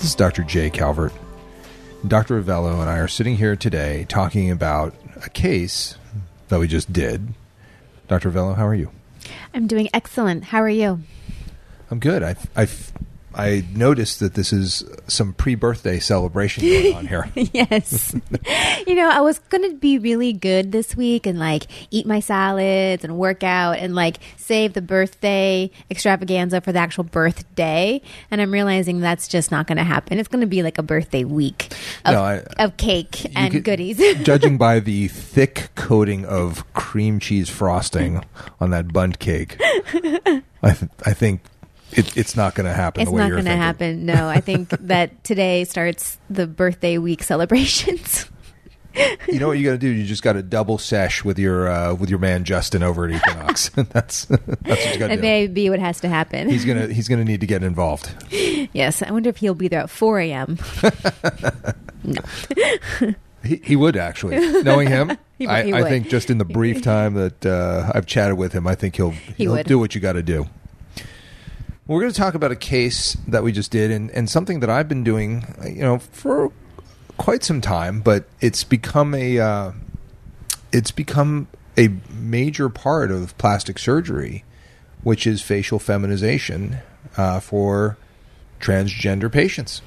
This is Dr. Jay Calvert. Dr. Rovelo and I are sitting here today talking about a case that we just did. Dr. Rovelo, how are you? I'm doing excellent. How are you? I'm good. I, I, I noticed that this is some pre-birthday celebration going on here. yes. you know, I was going to be really good this week and like eat my salads and work out and like save the birthday extravaganza for the actual birthday. And I'm realizing that's just not going to happen. It's going to be like a birthday week of, No, I- of cake and could- goodies. Judging by the thick coating of cream cheese frosting on that bundt cake, I, th- I think it, it's not going to happen. it's the way not going to happen. No, I think that today starts the birthday week celebrations. You know what you got to do? You just got to double sesh with your uh, with your man Justin over at Equinox. that's that's what you got to do. may be what has to happen. He's gonna he's gonna need to get involved. yes. I wonder if he'll be there at 4 a.m. He, he would actually, knowing him. He I, he I think just in the brief time that uh, I've chatted with him, I think he'll he'll do what you got to do. We're going to talk about a case that we just did, and, and something that I've been doing, you know, for quite some time, but it's become a uh, it's become a major part of plastic surgery, which is facial feminization uh, for transgender patients.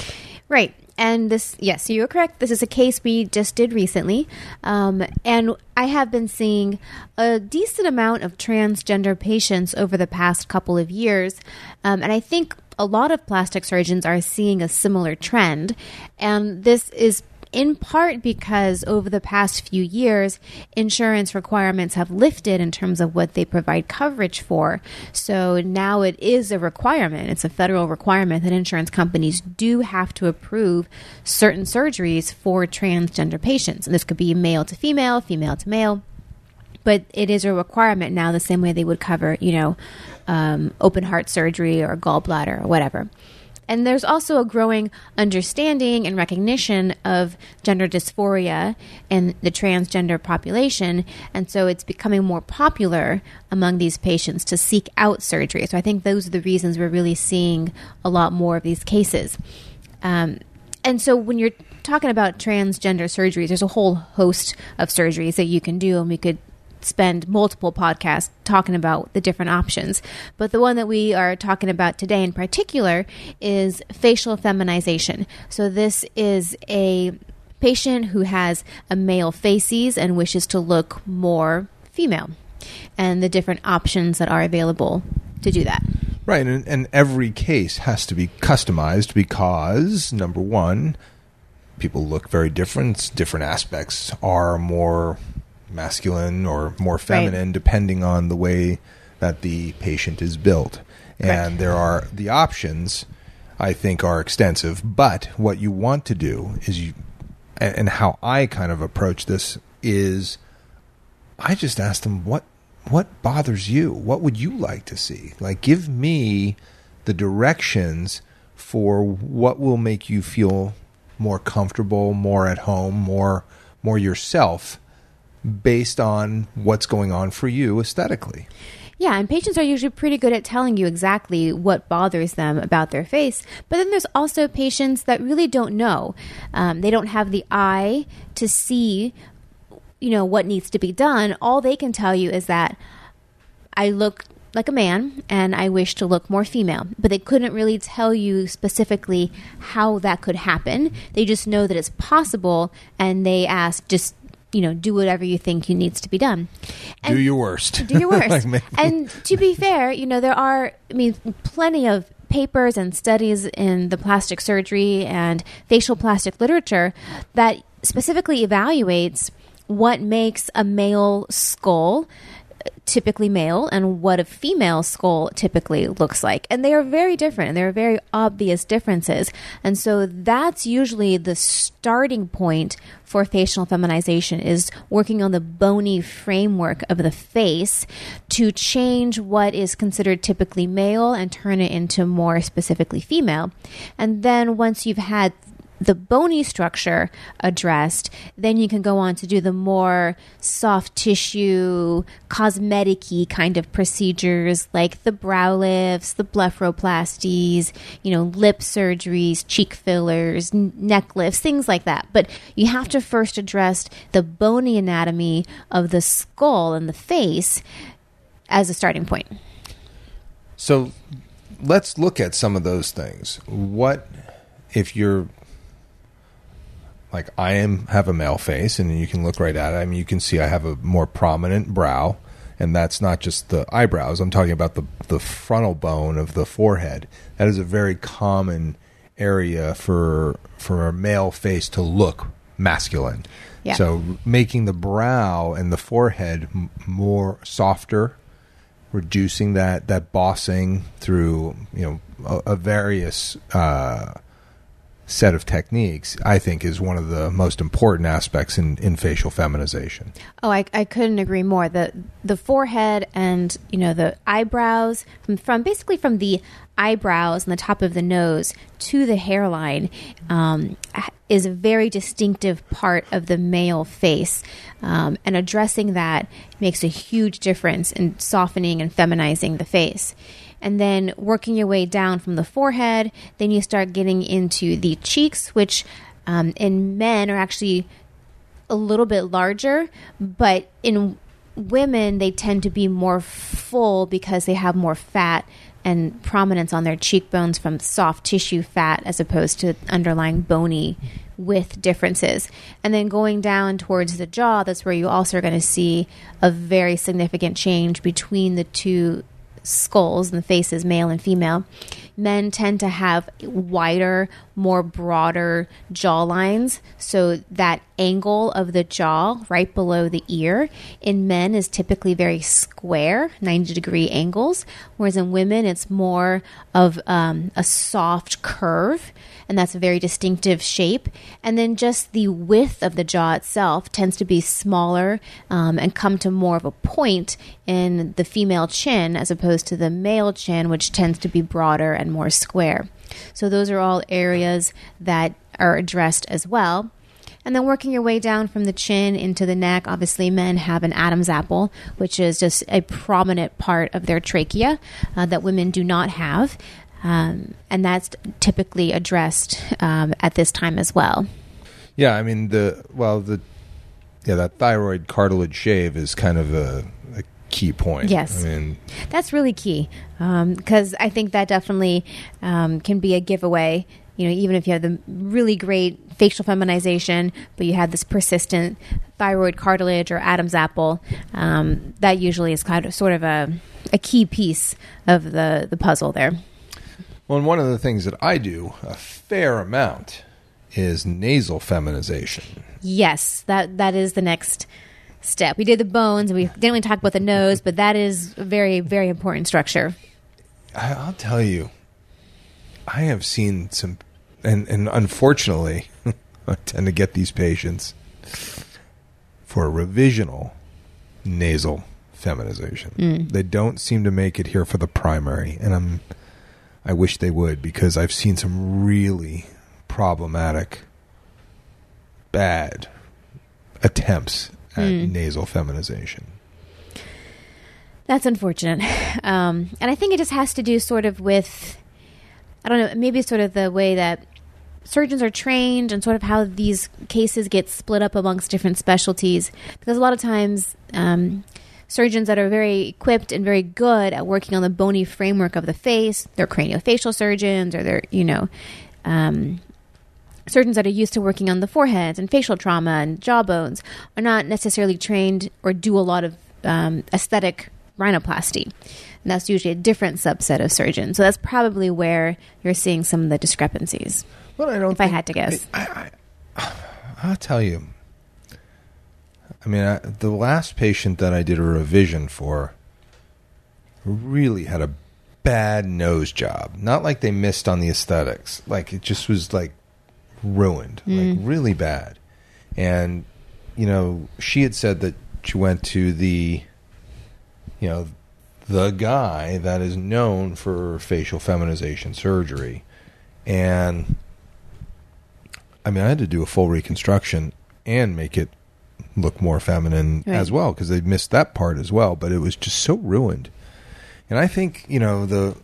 Right. And this, yes, you're correct. This is a case we just did recently. Um, and I have been seeing a decent amount of transgender patients over the past couple of years. Um, and I think a lot of plastic surgeons are seeing a similar trend. And this is in part because over the past few years, insurance requirements have lifted in terms of what they provide coverage for. So now it is a requirement, it's a federal requirement that insurance companies do have to approve certain surgeries for transgender patients. And this could be male to female, female to male but it is a requirement now the same way they would cover you know um, open heart surgery or gallbladder or whatever and there's also a growing understanding and recognition of gender dysphoria in the transgender population. And so it's becoming more popular among these patients to seek out surgery. So i think those are the reasons we're really seeing a lot more of these cases. Um, and so when you're talking about transgender surgeries, there's a whole host of surgeries that you can do, and we could spend multiple podcasts talking about the different options. But the one that we are talking about today in particular is facial feminization. So this is a patient who has a male facies and wishes to look more female, and the different options that are available to do that. Right, and, and every case has to be customized because number one, people look very different. Different aspects are more masculine or more feminine depending on the way that the patient is built. And there are the options. I think are extensive, but what you want to do is you, and, and how I kind of approach this is, I just ask them what what bothers you? What would you like to see? Like, give me the directions for what will make you feel more comfortable, more at home, more more yourself, based on what's going on for you aesthetically. Yeah, and patients are usually pretty good at telling you exactly what bothers them about their face. But then there's also patients that really don't know. Um, they don't have the eye to see, you know, what needs to be done. All they can tell you is that I look like a man and I wish to look more female. But they couldn't really tell you specifically how that could happen. They just know that it's possible and they ask just you know, do whatever you think you needs to be done. do your worst. Do your worst. Like, and to be fair, you know, there are, I mean, plenty of papers and studies in the plastic surgery and facial plastic literature that specifically evaluates what makes a male skull typically male and what a female skull typically looks like. And they are very different and there are very obvious differences. And so that's usually the starting point for facial feminization is working on the bony framework of the face to change what is considered typically male and turn it into more specifically female. And then once you've had the bony structure addressed, then you can go on to do the more soft tissue, cosmetic kind of procedures like the brow lifts, the blepharoplasties, you know, lip surgeries, cheek fillers, neck lifts, things like that. But you have to first address the bony anatomy of the skull and the face as a starting point. So let's look at some of those things. What if you're like I am have a male face, and you can look right at it. I mean, you can see I have a more prominent brow, and that's not just the eyebrows. I'm talking about the the frontal bone of the forehead. That is a very common area for for a male face to look masculine. Yeah. So making the brow and the forehead m- more softer, reducing that that bossing through you know a, a various uh, set of techniques, I think is one of the most important aspects in, in facial feminization. Oh, I, I couldn't agree more. The the forehead and you know the eyebrows from, from basically from the eyebrows and the top of the nose to the hairline um, is a very distinctive part of the male face, um, and addressing that makes a huge difference in softening and feminizing the face and then working your way down from the forehead. Then you start getting into the cheeks, which um, in men are actually a little bit larger, but in women they tend to be more full because they have more fat and prominence on their cheekbones from soft tissue fat as opposed to underlying bony with differences. And then going down towards the jaw, that's where you also are going to see a very significant change between the two skulls and the faces, male and female, men tend to have wider, more broader jaw lines. So that angle of the jaw right below the ear in men is typically very square, 90 degree angles, whereas in women it's more of um, a soft curve and that's a very distinctive shape. And then just the width of the jaw itself tends to be smaller um, and come to more of a point in the female chin as opposed to the male chin, which tends to be broader and more square. So those are all areas that are addressed as well. And then working your way down from the chin into the neck, obviously, men have an Adam's apple, which is just a prominent part of their trachea uh, that women do not have. Um, and that's typically addressed um, at this time as well. Yeah, I mean the well the yeah that thyroid cartilage shave is kind of a, a key point. Yes, I mean that's really key because um, I think that definitely um, can be a giveaway. You know, even if you have the really great facial feminization, but you have this persistent thyroid cartilage or Adam's apple, um, that usually is kind of sort of a, a key piece of the the puzzle there. Well, and one of the things that I do a fair amount is nasal feminization. Yes, that that is the next step. We did the bones. We didn't really talk about the nose, but that is a very very important structure. I'll tell you, I have seen some, and and unfortunately, I tend to get these patients for a revisional nasal feminization. Mm. They don't seem to make it here for the primary, and I'm I wish they would because I've seen some really problematic, bad attempts at Mm. nasal feminization. That's unfortunate. Um, and I think it just has to do sort of with, I don't know, maybe sort of the way that surgeons are trained and sort of how these cases get split up amongst different specialties. Because a lot of times, um, surgeons that are very equipped and very good at working on the bony framework of the face, they're craniofacial surgeons or they're, you know, um, surgeons that are used to working on the foreheads and facial trauma and jawbones are not necessarily trained or do a lot of um, aesthetic rhinoplasty. And that's usually a different subset of surgeons. So that's probably where you're seeing some of the discrepancies. Well, I don't. If I had to guess. I, I, I'll tell you. I mean, I, the last patient that I did a revision for really had a bad nose job. Not like they missed on the aesthetics. Like it just was like ruined, like mm. really bad. And you know, she had said that she went to the you know, the guy that is known for facial feminization surgery. And I mean, I had to do a full reconstruction and make it look more feminine Right. as well because they missed that part as well. But it was just so ruined. And I think you know the,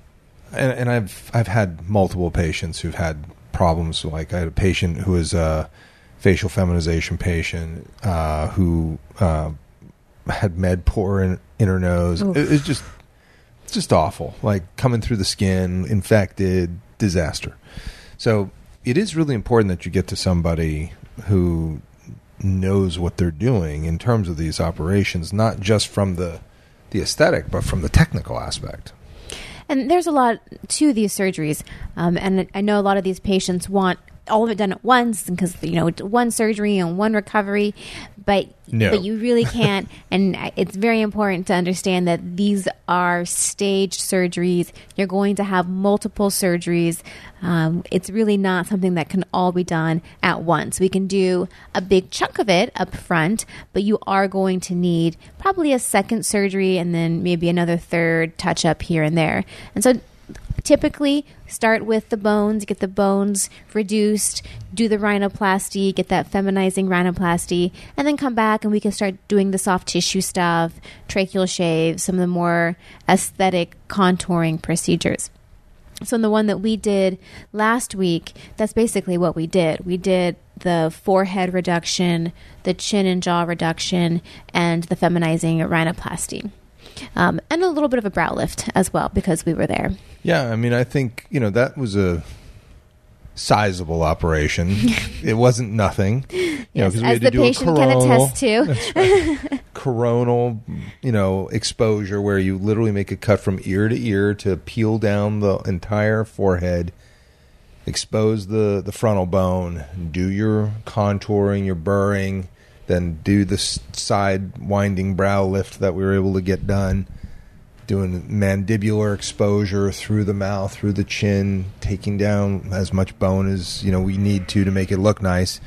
and, and I've I've had multiple patients who've had problems. Like I had a patient who was a facial feminization patient uh, who uh, had Medpor in, in her nose. Oof. It, it's just it's just awful. Like coming through the skin, infected, disaster. So it is really important that you get to somebody who knows what they're doing in terms of these operations, not just from the the aesthetic, but from the technical aspect. And there's a lot to these surgeries, um, and I know a lot of these patients want all of it done at once because you know one surgery and one recovery, but No. but you really can't. and it's very important to understand that these are staged surgeries. You're going to have multiple surgeries. Um, it's really not something that can all be done at once. We can do a big chunk of it up front, but you are going to need probably a second surgery and then maybe another third touch up here and there. And so typically start with the bones get the bones reduced do the rhinoplasty get that feminizing rhinoplasty and then come back and we can start doing the soft tissue stuff tracheal shave some of the more aesthetic contouring procedures so in the one that we did last week, that's basically what we did. We did the forehead reduction, the chin and jaw reduction, and the feminizing rhinoplasty. Um, and a little bit of a brow lift as well because we were there. Yeah, I mean, I think you know that was a sizable operation. it wasn't nothing. You know, Yes, we as had to the do a patient can attest to. Right. coronal, you know, exposure where you literally make a cut from ear to ear to peel down the entire forehead, expose the the frontal bone, do your contouring, your burring, then do the side winding brow lift that we were able to get done. Doing mandibular exposure through the mouth, through the chin, taking down as much bone as you know we need to to make it look nice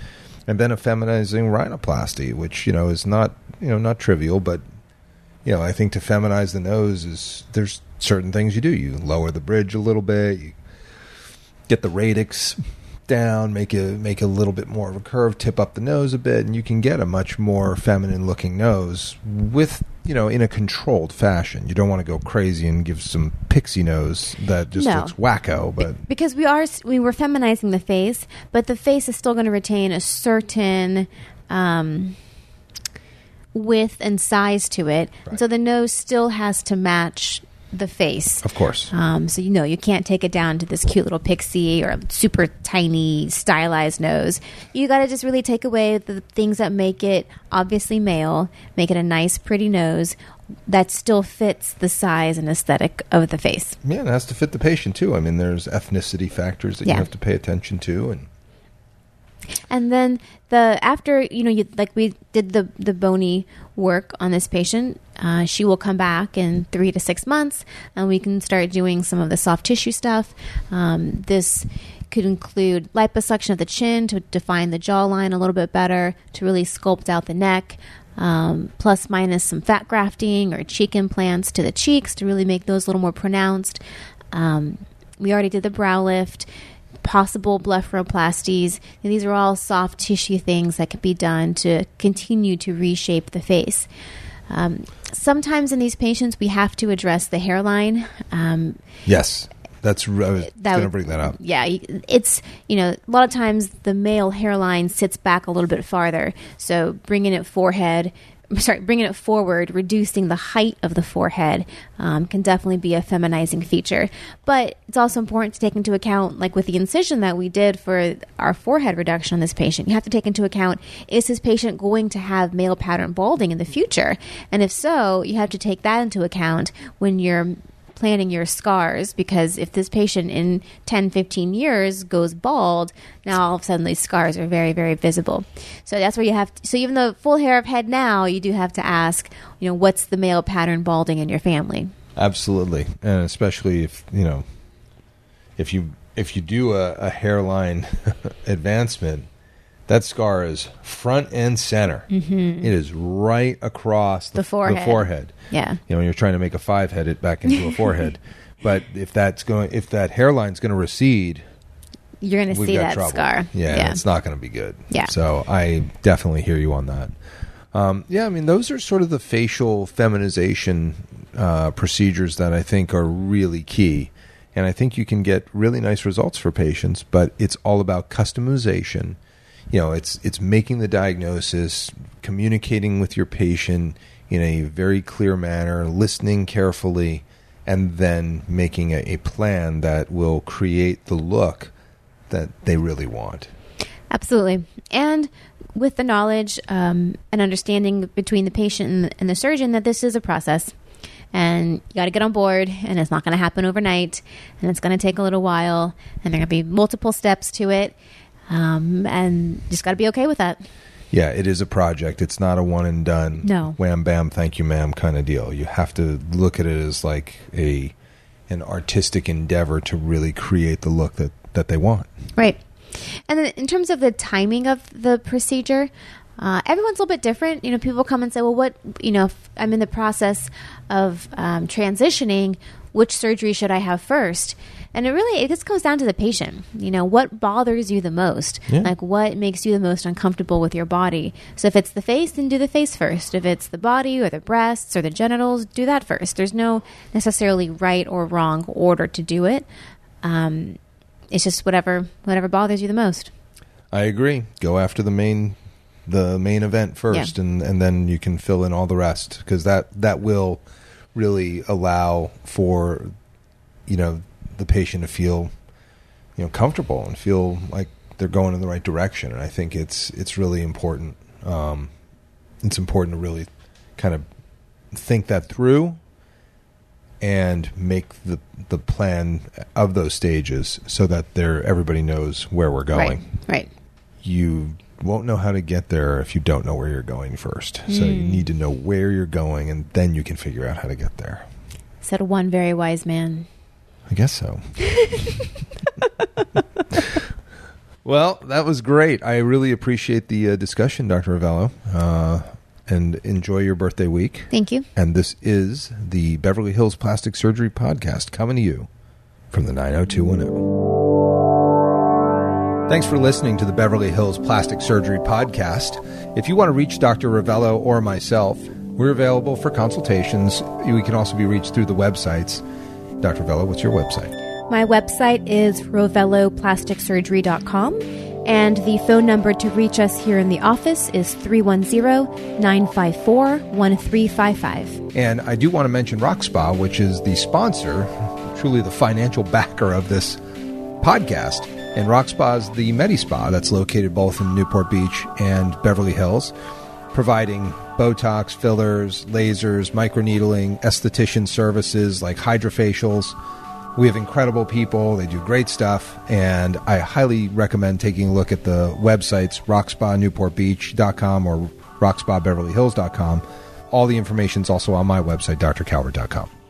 and then a feminizing rhinoplasty, which you know is not you know not trivial, but you know I think to feminize the nose is there's certain things you do. You lower the bridge a little bit, you get the radix down, make a make a little bit more of a curve, tip up the nose a bit, and you can get a much more feminine looking nose with you know in a controlled fashion. You don't want to go crazy and give some pixie nose that just No. looks wacko, but because we are we were feminizing the face, but the face is still going to retain a certain um, width and size to it, and Right. so the nose still has to match the face. of course. Um, so you know you can't take it down to this cute little pixie or super tiny stylized nose. You got to just really take away the things that make it obviously male, make it a nice, pretty nose that still fits the size and aesthetic of the face. Yeah, it has to fit the patient too. I mean, there's ethnicity factors that Yeah. you have to pay attention to, and And then the after you know you like we did the the bony work on this patient, uh, she will come back in three to six months, and we can start doing some of the soft tissue stuff. Um, this could include liposuction of the chin to define the jawline a little bit better, to really sculpt out the neck. Um, plus minus some fat grafting or cheek implants to the cheeks to really make those a little more pronounced. Um, we already did the brow lift possible blepharoplasties. And these are all soft tissue things that can be done to continue to reshape the face. Um, sometimes in these patients, we have to address the hairline. Um, yes, that's I was That going to bring that up. yeah, it's, you know, a lot of times the male hairline sits back a little bit farther. So bringing it forehead, sorry, bringing it forward, reducing the height of the forehead um, can definitely be a feminizing feature. But it's also important to take into account, like with the incision that we did for our forehead reduction on this patient, you have to take into account is this patient going to have male pattern balding in the future? And if so, you have to take that into account when you're planning your scars because if this patient in 10, 15 years goes bald, now all of a sudden these scars are very, very visible. So that's where you have to, so even though full hair of head now, you do have to ask, you know, what's the male pattern balding in your family? Absolutely, and especially if you know if you if you do a, a hairline advancement, that scar is front and center. Mm-hmm. It is right across the, The forehead. The forehead. Yeah. You know, when you're trying to make a five head it back into a forehead. But if that's going, if that hairline's going to recede, You're going to see that trouble. scar. Yeah, it's not going to be good. Yeah. So I definitely hear you on that. Um, yeah, I mean, those are sort of the facial feminization uh, procedures that I think are really key. And I think you can get really nice results for patients, but it's all about customization. You know, it's it's making the diagnosis, communicating with your patient in a very clear manner, listening carefully, and then making a, a plan that will create the look that they really want. Absolutely. And with the knowledge um, and understanding between the patient and the, and the surgeon that this is a process and you got to get on board and it's not going to happen overnight and it's going to take a little while and there are going to be multiple steps to it um, and just got to be okay with that. Yeah, it is a project. It's not a one and done. No. Wham bam, thank you, ma'am kind of deal. You have to look at it as like a an artistic endeavor to really create the look that, that they want. Right. And then in terms of the timing of the procedure, uh, everyone's a little bit different. You know, people come and say, well, what, you know, if I'm in the process of um, transitioning, which surgery should I have first? And it really, it just comes down to the patient. You know, what bothers you the most? Yeah. Like, what makes you the most uncomfortable with your body? So if it's the face, then do the face first. If it's the body or the breasts or the genitals, do that first. There's no necessarily right or wrong order to do it. Um, it's just whatever whatever bothers you the most. I agree. Go after the main the main event first Yeah. and, and then you can fill in all the rest because that that will really allow for you know the patient to feel you know comfortable and feel like they're going in the right direction and I think it's it's really important um, it's important to really kind of think that through and make the the plan of those stages so that they're everybody knows where we're going Right. Right. you won't know how to get there if you don't know where you're going first. So you need to know where you're going, and then you can figure out how to get there. Said one very wise man. I guess so. well, that was great. I really appreciate the uh, discussion, Dr. Rovelo, uh, and enjoy your birthday week. Thank you. And this is the Beverly Hills Plastic Surgery Podcast coming to you from the 90210. Thanks for listening to the Beverly Hills Plastic Surgery Podcast. If you want to reach Dr. Rovelo or myself, we're available for consultations. We can also be reached through the websites. Dr. Rovelo, what's your website? My website is roveloplasticsurgery.com and the phone number to reach us here in the office is 310-954-1355. And I do want to mention Rock Spa, which is the sponsor, truly the financial backer of this podcast. And Rock Spa is the Medi Spa that's located both in Newport Beach and Beverly Hills, providing Botox, fillers, lasers, microneedling, esthetician services like hydrofacials. We have incredible people. They do great stuff. And I highly recommend taking a look at the websites rockspanewportbeach.com or rockspabeverlyhills.com. All the information is also on my website, drcalvert.com.